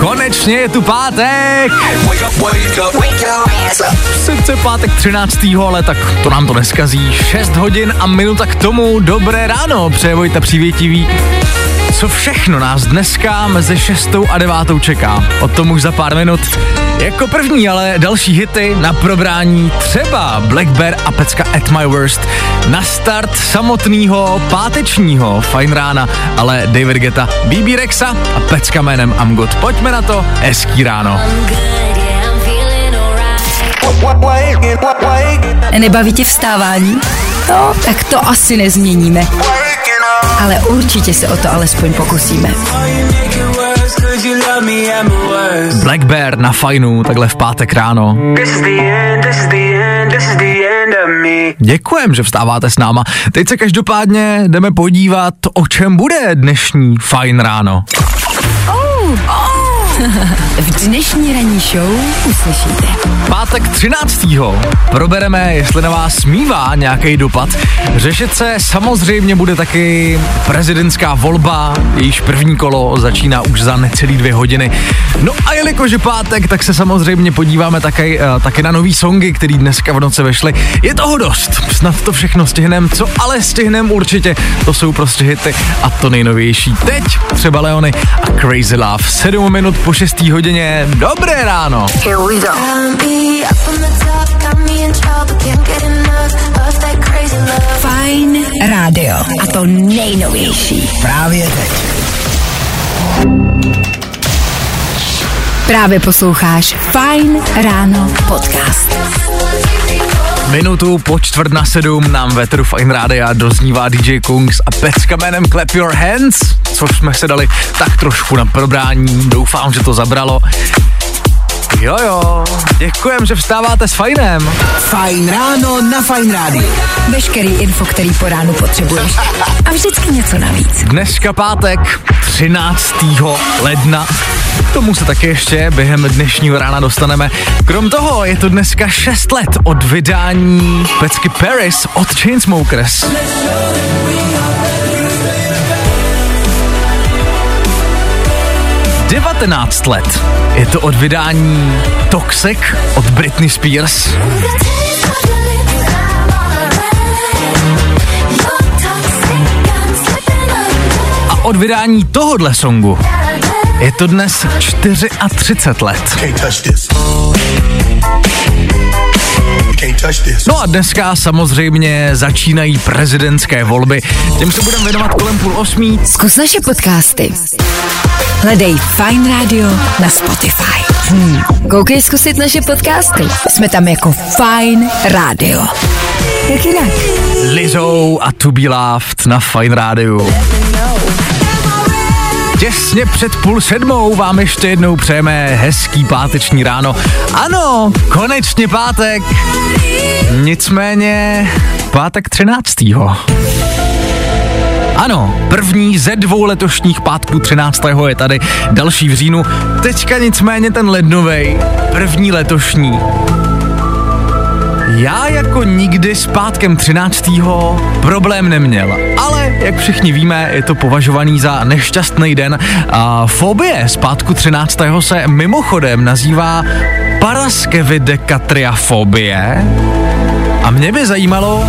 Konečně je tu pátek! Sice pátek 13. ale tak to nám to neskazí. 6 hodin a minuta k tomu. Dobré ráno, přeje Vojta Přívětivý. Co všechno nás dneska mezi 6 a 9 čeká? O tom už za pár minut. Jako první ale další hity na probrání třeba Black Bear a pecka At My Worst. Na start samotného pátečního fajn rána, ale David Geta, BB Rexa a pecka jménem I'm Good. Pojďme na to, hezký ráno. Nebaví tě vstávání? No, tak to asi nezměníme. Ale určitě se o to alespoň pokusíme. Black Bear na fajnu, takhle v pátek ráno. Děkujem, že vstáváte s náma. Teď se každopádně jdeme podívat, o čem bude dnešní fajn ráno. V dnešní ranní show uslyšíte. Pátek 13. probereme, jestli na vás mívá nějaký dopad. Řešit se samozřejmě bude taky prezidentská volba, jejíž první kolo začíná už za necelý dvě hodiny. No a jelikož je pátek, tak se samozřejmě podíváme také, uh, také na nový songy, který dneska v noci vešly. Je toho dost, snad to všechno stihnem, co ale stihnem určitě, to jsou prostě hity a to nejnovější. Teď třeba Leony a Crazy Love. 7 minut po 6. hodině. Dobré ráno. Here we go. Fajn rádio. A to nejnovější. Právě teď. Právě posloucháš Fajn ráno podcast. Minutu po čtvrt na sedm nám veteru Fine Rádia doznívá DJ Kungs a pecka jménem Clap Your Hands, což jsme se dali tak trošku na probrání, doufám, že to zabralo. Jo jo, děkujem, že vstáváte s fajnem. Fajn ráno na Fajn rádiu. Veškerý info, který po ránu potřebuješ. A vždycky něco navíc. Dneska pátek 13. ledna. K tomu se taky ještě během dnešního rána dostaneme. Krom toho je to dneska 6 let od vydání pecky Paris od Chainsmokers. Devatenáct let je to od vydání Toxic od Britney Spears. A od vydání tohohle songu je to dnes 34 let. No a dneska samozřejmě začínají prezidentské volby. Těm se budeme věnovat kolem půl osmí. Zkus naše podcasty. Hledej Fine Radio na Spotify. Hmm. Koukej zkusit naše podcasty. Jsme tam jako Fine Radio. Jak jinak? Lizou a To Be Loved na Fine Rádiu. Těsně před půl sedmou vám ještě jednou přejeme hezký páteční ráno. Ano, konečně pátek. Nicméně pátek 13. Ano, první ze dvou letošních pátků 13. je tady, další v říjnu, teďka nicméně ten lednovej, první letošní. Já jako nikdy s pátkem 13. problém neměl, ale jak všichni víme, je to považovaný za nešťastný den a fobie z pátku 13. se mimochodem nazývá paraskevidekatriafobie a mě by zajímalo,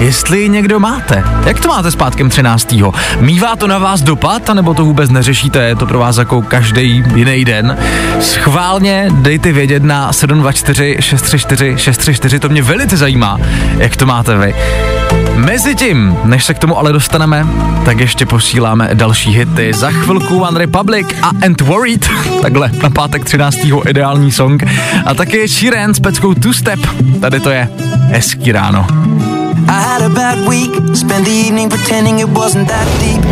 jestli někdo máte. Jak to máte s pátkem 13. Mívá to na vás dopad, anebo to vůbec neřešíte, je to pro vás jako každý jiný den? Schválně dejte vědět na 724 634 634, to mě velice zajímá, jak to máte vy. Mezitím, než se k tomu ale dostaneme, tak ještě posíláme další hity. Za chvilku One Republic a Ant Worried, takhle na pátek 13. ideální song. A taky Sheeran s peckou Two Step, tady to je hezký ráno. I had a bad week, spent the evening pretending it wasn't that deep.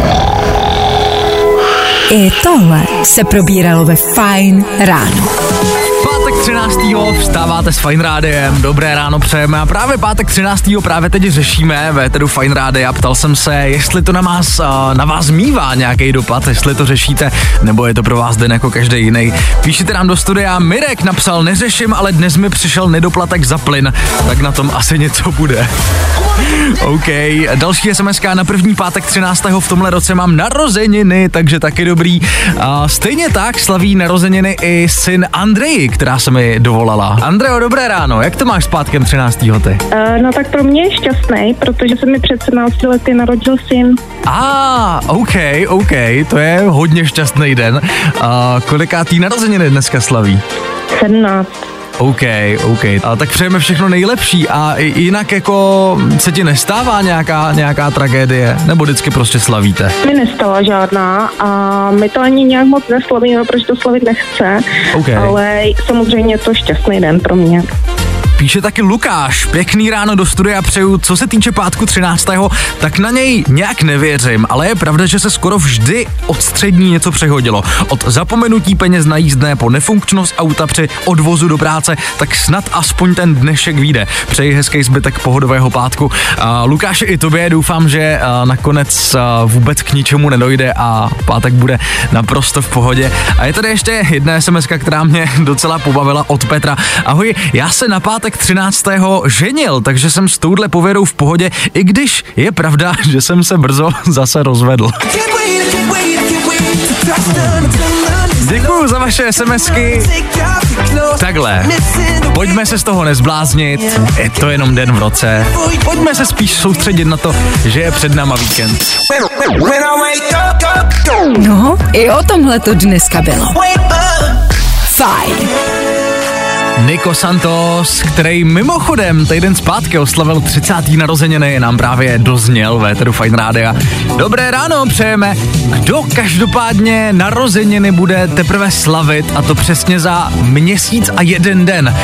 I tohle se probíralo ve Fine ráno. Pátek 13. vstáváte s Fine Rádiem, dobré ráno přejeme a právě pátek 13. právě teď řešíme ve tedy Fine Rádia. Ptal jsem se, jestli to na vás, na vás mívá nějaký dopad, jestli to řešíte, nebo je to pro vás den jako každý jiný. Píšete nám do studia, Mirek napsal, neřeším, ale dnes mi přišel nedoplatek za plyn, tak na tom asi něco bude. OK, další SMS na první pátek 13. v tomhle roce mám narozeniny, takže taky dobrý. A stejně tak slaví narozeniny i syn Andrej, která se mi dovolala. Andreo, dobré ráno, jak to máš s pátkem 13. ty? Uh, no tak pro mě je šťastný, protože se mi před 17 lety narodil syn. A, ah, OK, OK, to je hodně šťastný den. A kolikátý narozeniny dneska slaví? 17. OK, OK. A tak přejeme všechno nejlepší a jinak jako se ti nestává nějaká, nějaká tragédie? Nebo vždycky prostě slavíte? Mi nestala žádná a my to ani nějak moc neslavíme, protože to slavit nechce, OK. ale samozřejmě je to šťastný den pro mě. Píše taky Lukáš, pěkný ráno do studia přeju, co se týče pátku 13. tak na něj nějak nevěřím, ale je pravda, že se skoro vždy od střední něco přehodilo. Od zapomenutí peněz na jízdné po nefunkčnost auta při odvozu do práce, tak snad aspoň ten dnešek vyjde. Přeji hezký zbytek pohodového pátku. A Lukáši i tobě doufám, že nakonec vůbec k ničemu nedojde a pátek bude naprosto v pohodě. A je tady ještě jedna SMS, která mě docela pobavila od Petra. Ahoj, já se na pátek 13. ženil, takže jsem s touhle pověrou v pohodě, i když je pravda, že jsem se brzo zase rozvedl. Děkuju za vaše SMSky. Takhle, pojďme se z toho nezbláznit, je to jenom den v roce. Pojďme se spíš soustředit na to, že je před náma víkend. No, i o tomhle to dneska bylo. Fajn. Nico Santos, který mimochodem týden zpátky oslavil 30. narozeniny, nám právě dozněl ve Eteru Fine Rádia. Dobré ráno přejeme. Kdo každopádně narozeniny bude teprve slavit a to přesně za měsíc a jeden den?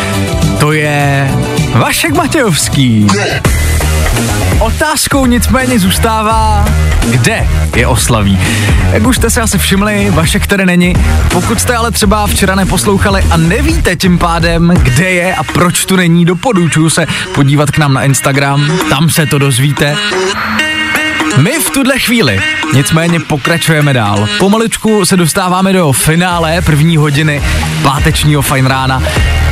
To je Vašek Matějovský. Otázkou nicméně zůstává, kde je oslaví. Jak už jste se asi všimli, Vašek tady není. Pokud jste ale třeba včera neposlouchali a nevíte tím pádem, kde je a proč tu není, doporučuji se podívat k nám na Instagram, tam se to dozvíte. My v tuhle chvíli nicméně pokračujeme dál. Pomaličku se dostáváme do finále první hodiny pátečního fajn rána.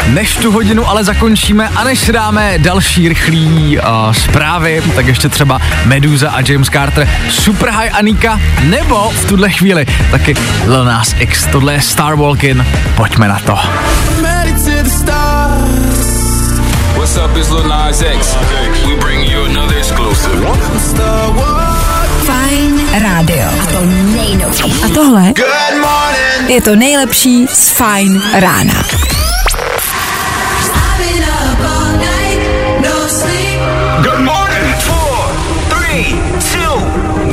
Než tu hodinu ale zakončíme a než dáme další rychlý uh, zprávy, tak ještě třeba Meduza a James Carter, Super High Anika, nebo v tuhle chvíli taky Lil Nas X. Tohle je Star Walking, pojďme na to. What's up, it's Lil Nas X. We bring you another exclusive. Fajn rádio. A to nejnovější. A tohle je to nejlepší z Fajn rána. Good morning. Four, three, two,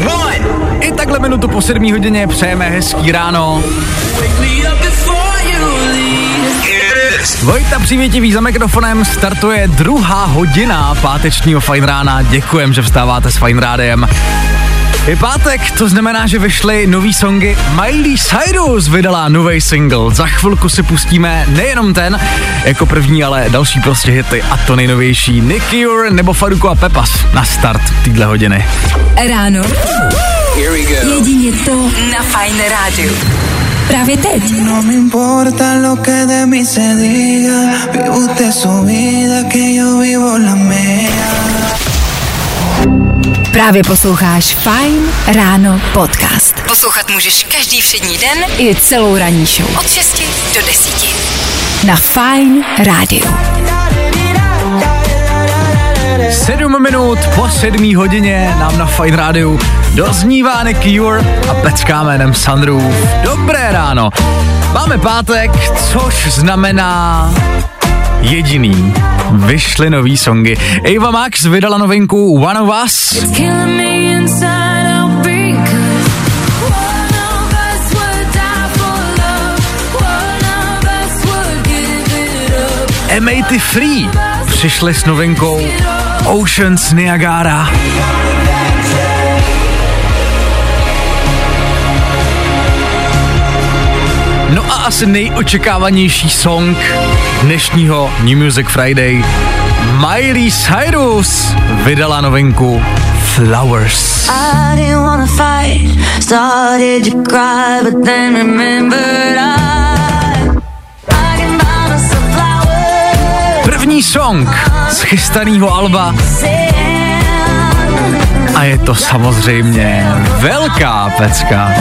one. I takhle minutu po sedmí hodině přejeme hezký ráno. Vojta Přívětivý za mikrofonem startuje druhá hodina pátečního Fajn rána. Děkujem, že vstáváte s Fajn rádiem. Je pátek, to znamená, že vyšly nový songy. Miley Cyrus vydala nový single. Za chvilku si pustíme nejenom ten, jako první, ale další prostě hity a to nejnovější. Nicky Ure nebo Faruko a Pepas na start týdle hodiny. Ráno. Here we go. Jedině to na Fajn rádiu. Právě teď. No me importa lo que de mí se diga. Vive usted su vida, que yo vivo la mía. Právě posloucháš Fajn ráno podcast. Poslouchat můžeš každý všední den i celou ranní show. Od 6 do 10. Na Fajn rádiu. Sedm minut po sedmý hodině nám na Fine Rádiu doznívá Nicky Ure a pecká jménem Sunroof. Dobré ráno. Máme pátek, což znamená jediný. Vyšly nový songy. Ava Max vydala novinku One of Us. M80 Free přišli s novinkou Oceans Niagara. No a asi nejočekávanější song dnešního New Music Friday. Miley Cyrus vydala novinku Flowers. I didn't wanna fight, started to cry, but then remembered I, První song z chystaného alba a je to samozřejmě velká pecka.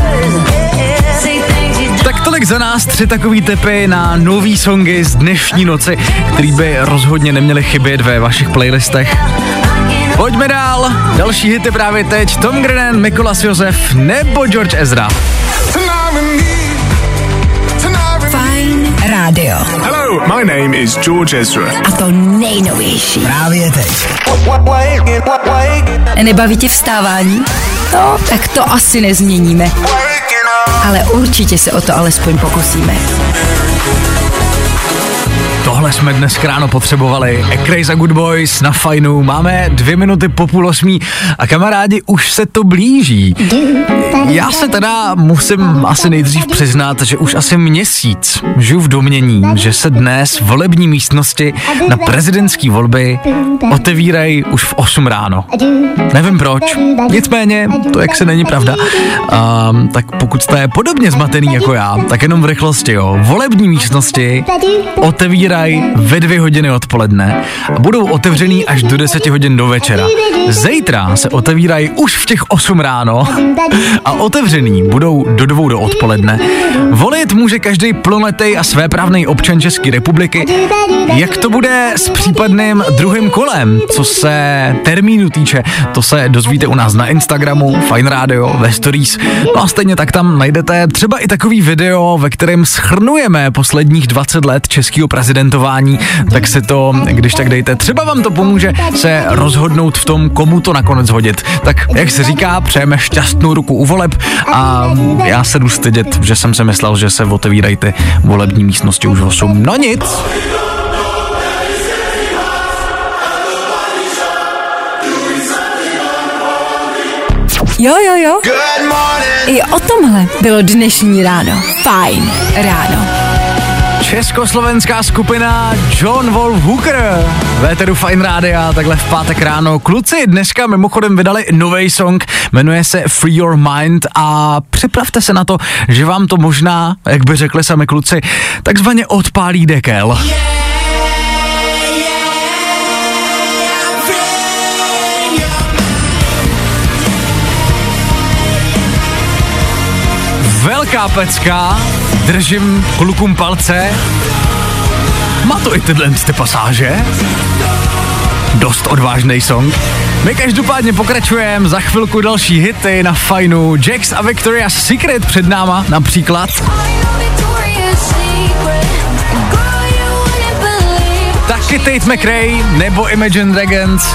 Tak tolik za nás tři takový tepy na nový songy z dnešní noci, který by rozhodně neměly chybět ve vašich playlistech. Pojďme dál, další hity právě teď, Tom Grennan, Mikolas Josef nebo George Ezra. Rádio. Hello, my name is George Ezra. A to nejnovější. Právě teď. Nebaví tě vstávání? No, tak to asi nezměníme. Ale určitě se o to alespoň pokusíme. Tohle jsme dnes ráno potřebovali. A Crazy Good Boys na fajnu. Máme dvě minuty po půl osmí a kamarádi, už se to blíží. Já se teda musím asi nejdřív přiznat, že už asi měsíc žiju v domění, že se dnes volební místnosti na prezidentské volby otevírají už v 8 ráno. Nevím proč, nicméně to jak se není pravda. Um, tak pokud jste podobně zmatený jako já, tak jenom v rychlosti, jo. Volební místnosti otevírají ve dvě hodiny odpoledne a budou otevřený až do 10 hodin do večera. Zítra se otevírají už v těch 8 ráno a otevřený budou do dvou do odpoledne. Volit může každý plnoletý a svéprávný občan České republiky. Jak to bude s případným druhým kolem, co se termínu týče, to se dozvíte u nás na Instagramu, Fine Radio, ve Stories. No a stejně tak tam najdete třeba i takový video, ve kterém schrnujeme posledních 20 let českého prezidentování, tak si to, když tak dejte, třeba vám to pomůže se rozhodnout v tom, komu to nakonec hodit. Tak jak se říká, přejeme šťastnou ruku u voleb a já se jdu stydět, že jsem si myslel, že se otevírají ty volební místnosti už 8. No nic. Jo, jo, jo. I o tomhle bylo dnešní ráno. Fajn ráno. Československá skupina John Wolf Hooker. Véteru Fine Rádia, takhle v pátek ráno. Kluci dneska mimochodem vydali nový song, jmenuje se Free Your Mind a připravte se na to, že vám to možná, jak by řekli sami kluci, takzvaně odpálí dekel. Velká pecka, držím klukům palce. Má to i tyhle ty pasáže. Dost odvážný song. My každopádně pokračujeme, za chvilku další hity na fajnu. Jax a Victoria's Secret před náma například. Taky Tate McRae nebo Imagine Dragons.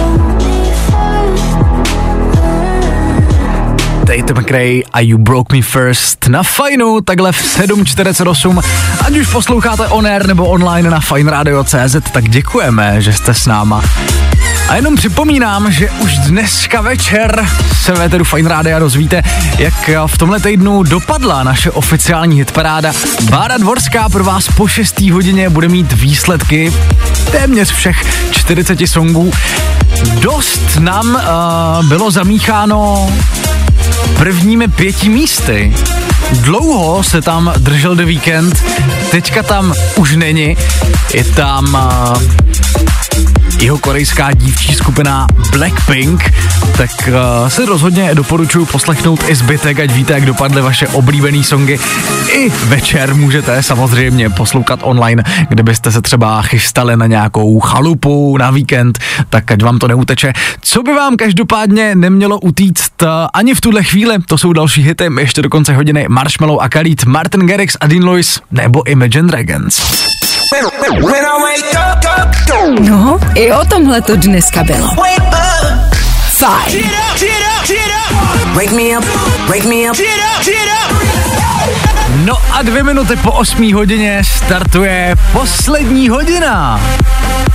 Tate McRae a You Broke Me First na Fajnu, takhle v 7.48. Ať už posloucháte on air nebo online na fineradio.cz, tak děkujeme, že jste s náma. A jenom připomínám, že už dneska večer se ve Eteru Fine Rádia dozvíte, jak v tomhle týdnu dopadla naše oficiální hitparáda. Bára Dvorská pro vás po 6. hodině bude mít výsledky téměř všech 40 songů. Dost nám uh, bylo zamícháno prvními pěti místy. Dlouho se tam držel The Weekend, teďka tam už není, je tam uh, jeho korejská dívčí skupina Blackpink, tak uh, si rozhodně doporučuji poslechnout i zbytek, ať víte, jak dopadly vaše oblíbené songy. I večer můžete samozřejmě poslouchat online, kdybyste se třeba chystali na nějakou chalupu na víkend, tak ať vám to neuteče. Co by vám každopádně nemělo utíct uh, ani v tuhle chvíli, to jsou další hity, ještě do konce hodiny Marshmallow a Khalid, Martin Garrix a Dean Lewis nebo Imagine Dragons. No, i o tomhle to dneska bylo. Fajn. Wake me up, wake me up. No a dvě minuty po 8 hodině startuje poslední hodina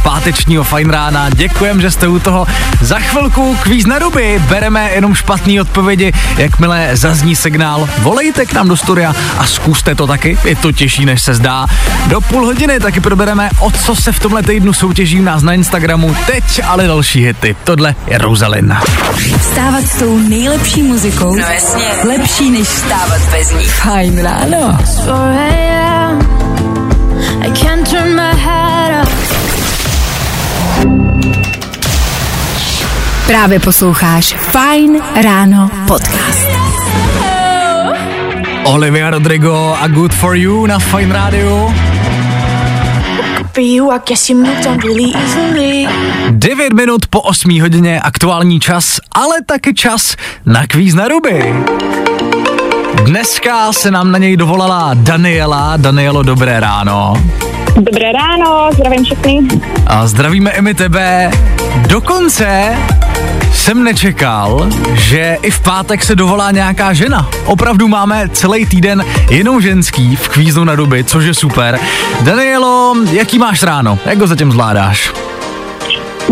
pátečního fajn rána. Děkujem, že jste u toho. Za chvilku kvíz na ruby. Bereme jenom špatné odpovědi. Jakmile zazní signál, volejte k nám do studia a zkuste to taky. Je to těžší, než se zdá. Do půl hodiny taky probereme, o co se v tomhle týdnu soutěží u nás na Instagramu. Teď ale další hity. Tohle je Rosalina. Vstávat s tou nejlepší muzikou. No jasně. Lepší než vstávat bez ní. Fajn ráno. 4 a.m. I can't turn my head up. Právě posloucháš Fajn ráno podcast. Olivia Rodrigo a Good For You na Fine Radio. For you, I guess you moved on really easily. 9 minut po 8 hodině aktuální čas, ale taky čas na kvíz na ruby. Dneska se nám na něj dovolala Daniela. Danielo, dobré ráno. Dobré ráno, zdravím všechny. A zdravíme i my tebe. Dokonce jsem nečekal, že i v pátek se dovolá nějaká žena. Opravdu máme celý týden jenom ženský v kvízu na ruby, což je super. Danielo, jaký máš ráno? Jak ho zatím zvládáš?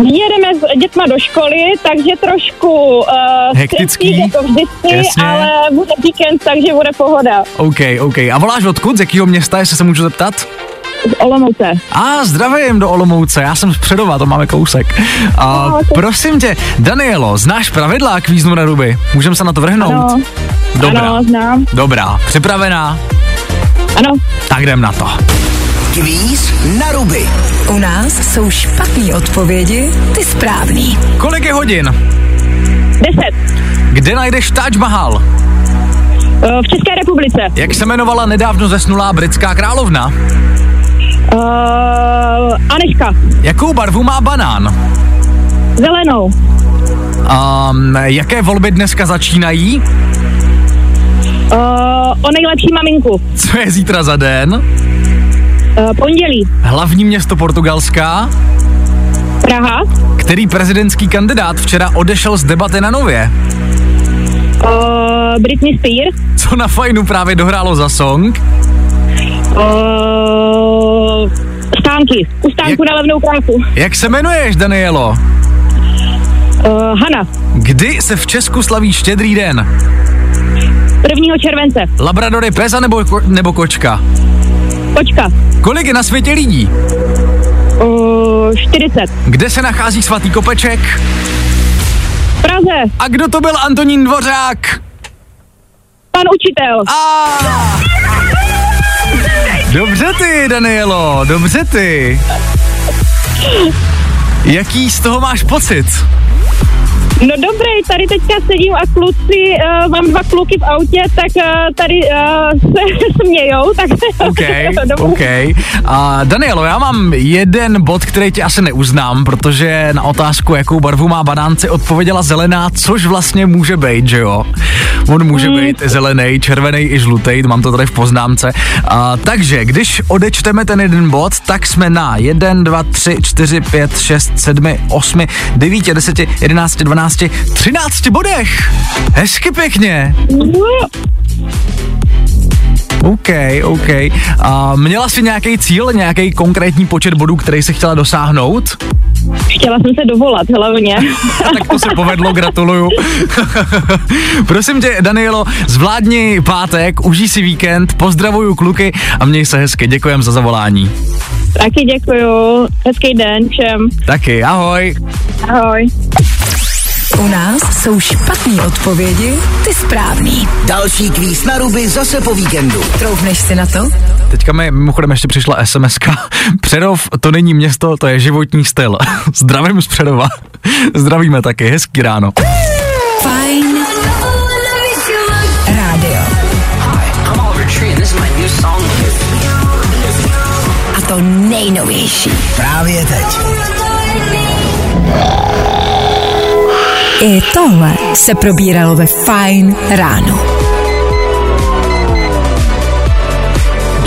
Jedeme s dětma do školy, takže trošku uh, Hektický? jako vždycky, Jasně. ale bude víkend, takže bude pohoda. OK, OK. A voláš odkud? Z jakého města, jestli se můžu zeptat? Z Olomouce. A zdravím do Olomouce, já jsem z Předova, to máme kousek. A No, prosím tě, Danielo, znáš pravidla kvíznu na ruby? Můžeme se na to vrhnout? Ano. Dobrá. Ano, znám. Dobrá, připravená? Ano. Tak jdem na to. Kvíz na ruby. U nás jsou špatné odpovědi, ty správný. Kolik je hodin? Deset. Kde najdeš Taj Mahal? Uh, v České republice. Jak se jmenovala nedávno zesnulá britská královna? Uh, Aneška. Jakou barvu má banán? Zelenou. Um, jaké volby dneska začínají? Uh, o nejlepší maminku. Co je zítra za den? Uh, pondělí. Hlavní město Portugalska? Praha. Který prezidentský kandidát včera odešel z debaty na nově? Uh, Britney Spears. Co na fajnu právě dohrálo za song? Uh, stánky. U stánku Jak- na levnou krásu. Jak se jmenuješ, Danielo? Uh, Hana. Kdy se v Česku slaví štědrý den? 1. července. Labrador je pes a nebo, nebo kočka? Počka. Kolik je na světě lidí? Uh, 40. Kde se nachází svatý kopeček? V Praze. A kdo to byl Antonín Dvořák? Pan učitel. A... Dobře ty, Danielo, dobře ty. Jaký z toho máš pocit? No dobrý, tady teďka sedím a kluci, uh, mám dva kluky v autě, tak uh, tady uh, se smějou, tak OK. OK. A Danielo, já mám jeden bod, který ti asi neuznám, protože na otázku, jakou barvu má banánce, odpověděla zelená, což vlastně může být, že jo? On může být zelený, červený i žlutý, mám to tady v poznámce. A, takže, když odečteme ten jeden bod, tak jsme na 1, 2, 3, 4, 5, 6, 7, 8, 9, 10, 11, 12, 13 bodech. Hezky pěkně. OK, OK. A měla jsi nějaký cíl, nějaký konkrétní počet bodů, který jsi chtěla dosáhnout? Chtěla jsem se dovolat hlavně. tak to se povedlo, gratuluju. Prosím tě, Danielo, zvládni pátek, užij si víkend, pozdravuju kluky a měj se hezky. Děkujem za zavolání. Taky děkuju. Hezký den všem. Taky, ahoj. Ahoj. U nás jsou špatné odpovědi, ty správný. Další kvíz na ruby zase po víkendu. Troufneš si na to? Teďka mi mimochodem ještě přišla sms Přerov to není město, to je životní styl. Zdravím z Přerova. Zdravíme taky, hezký ráno. Fajn rádio. Song. A to nejnovější. Právě teď. I tohle se probíralo ve Fajn ráno.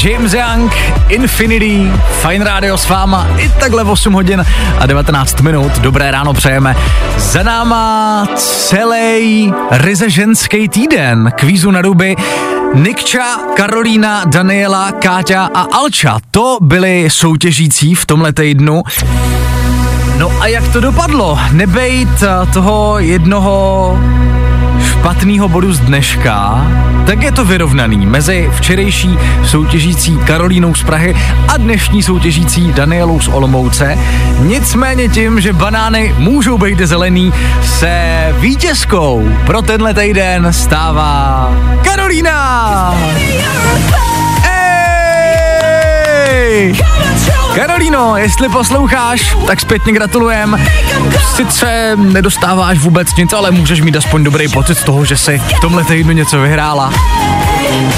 James Young, Infinity, Fine Radio s váma i takhle 8 hodin a 19 minut. Dobré ráno přejeme. Za náma celý ryze ženský týden. Kvízu na ruby. Nikča, Karolína, Daniela, Káťa a Alča. To byli soutěžící v tomhle týdnu. No a jak to dopadlo? Nebejt eh, toho jednoho špatného bodu z dneška, tak je to vyrovnaný mezi včerejší soutěžící Karolínou z Prahy a dnešní soutěžící Danielou z Olomouce. Nicméně tím, že banány můžou být zelený, se vítězkou pro tenhle týden stává Karolína! Ej! Karolíno, jestli posloucháš, tak zpětně gratulujem. Sice nedostáváš vůbec nic, ale můžeš mít aspoň dobrý pocit z toho, že si v tomhle týdnu něco vyhrála.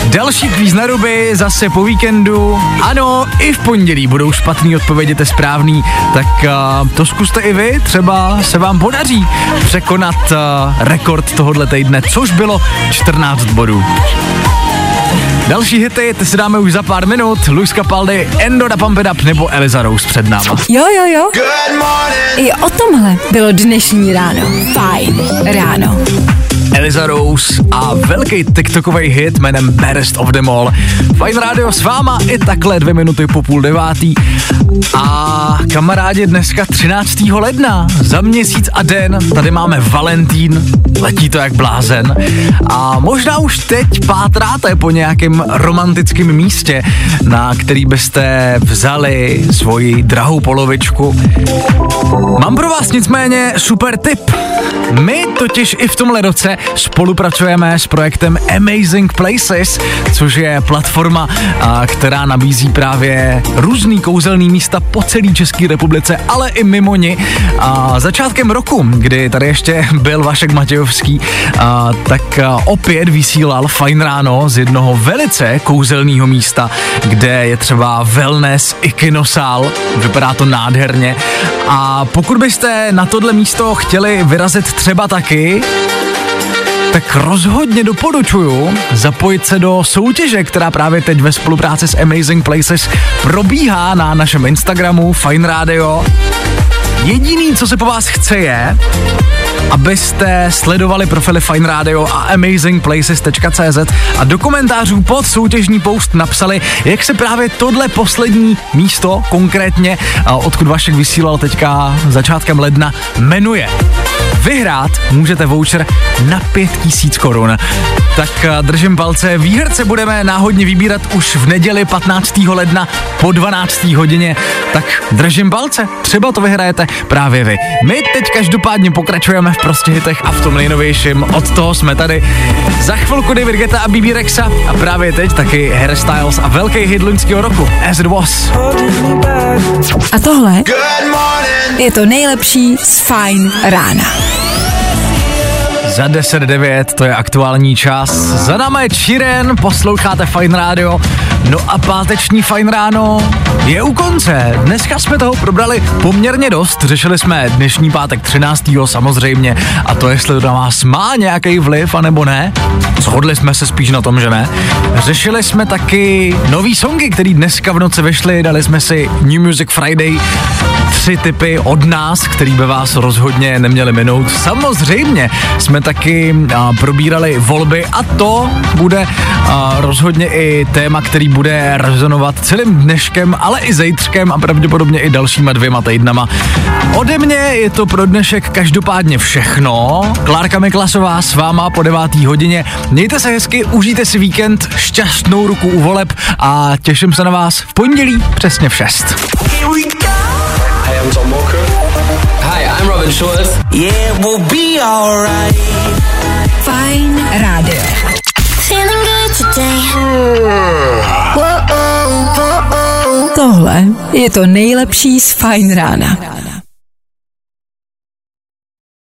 Další kvíz na ruby zase po víkendu. Ano, i v pondělí budou špatný odpovědi, te správný, tak uh, to zkuste i vy, třeba se vám podaří překonat uh, rekord tohohle týdne, což bylo 14 bodů. Další hity, ty si dáme už za pár minut. Luis Capaldi, Endo da Pump It Up nebo Eliza Rose před náma. Jo, jo, jo. I o tomhle bylo dnešní ráno. Fajn ráno. Eliza Rose a velký TikTokový hit jménem Best of Them All. Fajn rádio s váma i takhle dvě minuty po půl devátý. A kamarádi, dneska 13. ledna, za měsíc a den, tady máme Valentín, letí to jak blázen. A možná už teď pátráte po nějakém romantickém místě, na který byste vzali svoji drahou polovičku. Mám pro vás nicméně super tip. My totiž i v tomhle roce spolupracujeme s projektem Amazing Places, což je platforma, která nabízí právě různý kouzelný místa po celé České republice, ale i mimo ní. A začátkem roku, kdy tady ještě byl Vašek Matějovský, a, tak opět vysílal Fajn ráno z jednoho velice kouzelného místa, kde je třeba wellness i kinosál. Vypadá to nádherně. A pokud byste na tohle místo chtěli vyrazit třeba taky, tak rozhodně doporučuju zapojit se do soutěže, která právě teď ve spolupráci s Amazing Places probíhá na našem Instagramu Fine Radio. Jediný, co se po vás chce, je, abyste sledovali profily Fine Radio a amazingplaces.cz a do komentářů pod soutěžní post napsali, jak se právě tohle poslední místo, konkrétně odkud Vašek vysílal teďka začátkem ledna, jmenuje. Vyhrát můžete voucher na 5000 korun. Tak a, držím palce, výherce budeme náhodně vybírat už v neděli 15. ledna po 12. hodině. Tak držím palce, třeba to vyhrajete právě vy. My teď každopádně pokračujeme v prostě hitech a v tom nejnovějším. Od toho jsme tady. Za chvilku David Guetta a BB Rexa a právě teď taky Harry Styles a velký hit loňského roku As It Was. A tohle je to nejlepší z Fajn rána. Za 10.09, to je aktuální čas. Za náma je Čiren, posloucháte Fine Radio. No a páteční Fine Ráno je u konce. Dneska jsme toho probrali poměrně dost. Řešili jsme dnešní pátek 13. samozřejmě a to, jestli to na vás má nějaký vliv, anebo ne. Shodli jsme se spíš na tom, že ne. Řešili jsme taky nový songy, který dneska v noci vyšly. Dali jsme si New Music Friday tři typy od nás, který by vás rozhodně neměli minout. Samozřejmě jsme taky a, probírali volby a to bude rozhodně i téma, který bude rezonovat celým dneškem, ale i zítřkem a pravděpodobně i dalšíma dvěma týdnama. Ode mě je to pro dnešek každopádně všechno. Klárka Miklasová s váma po 9. hodině. Mějte se hezky, užijte si víkend, šťastnou ruku u voleb a těším se na vás v pondělí přesně v 6. Hey, I'm Tom Walker. Hi, I'm Robin Schulz. Yeah, we'll be alright. Fajn rádio. Feeling good today. Tohle je to nejlepší z Fajn rána.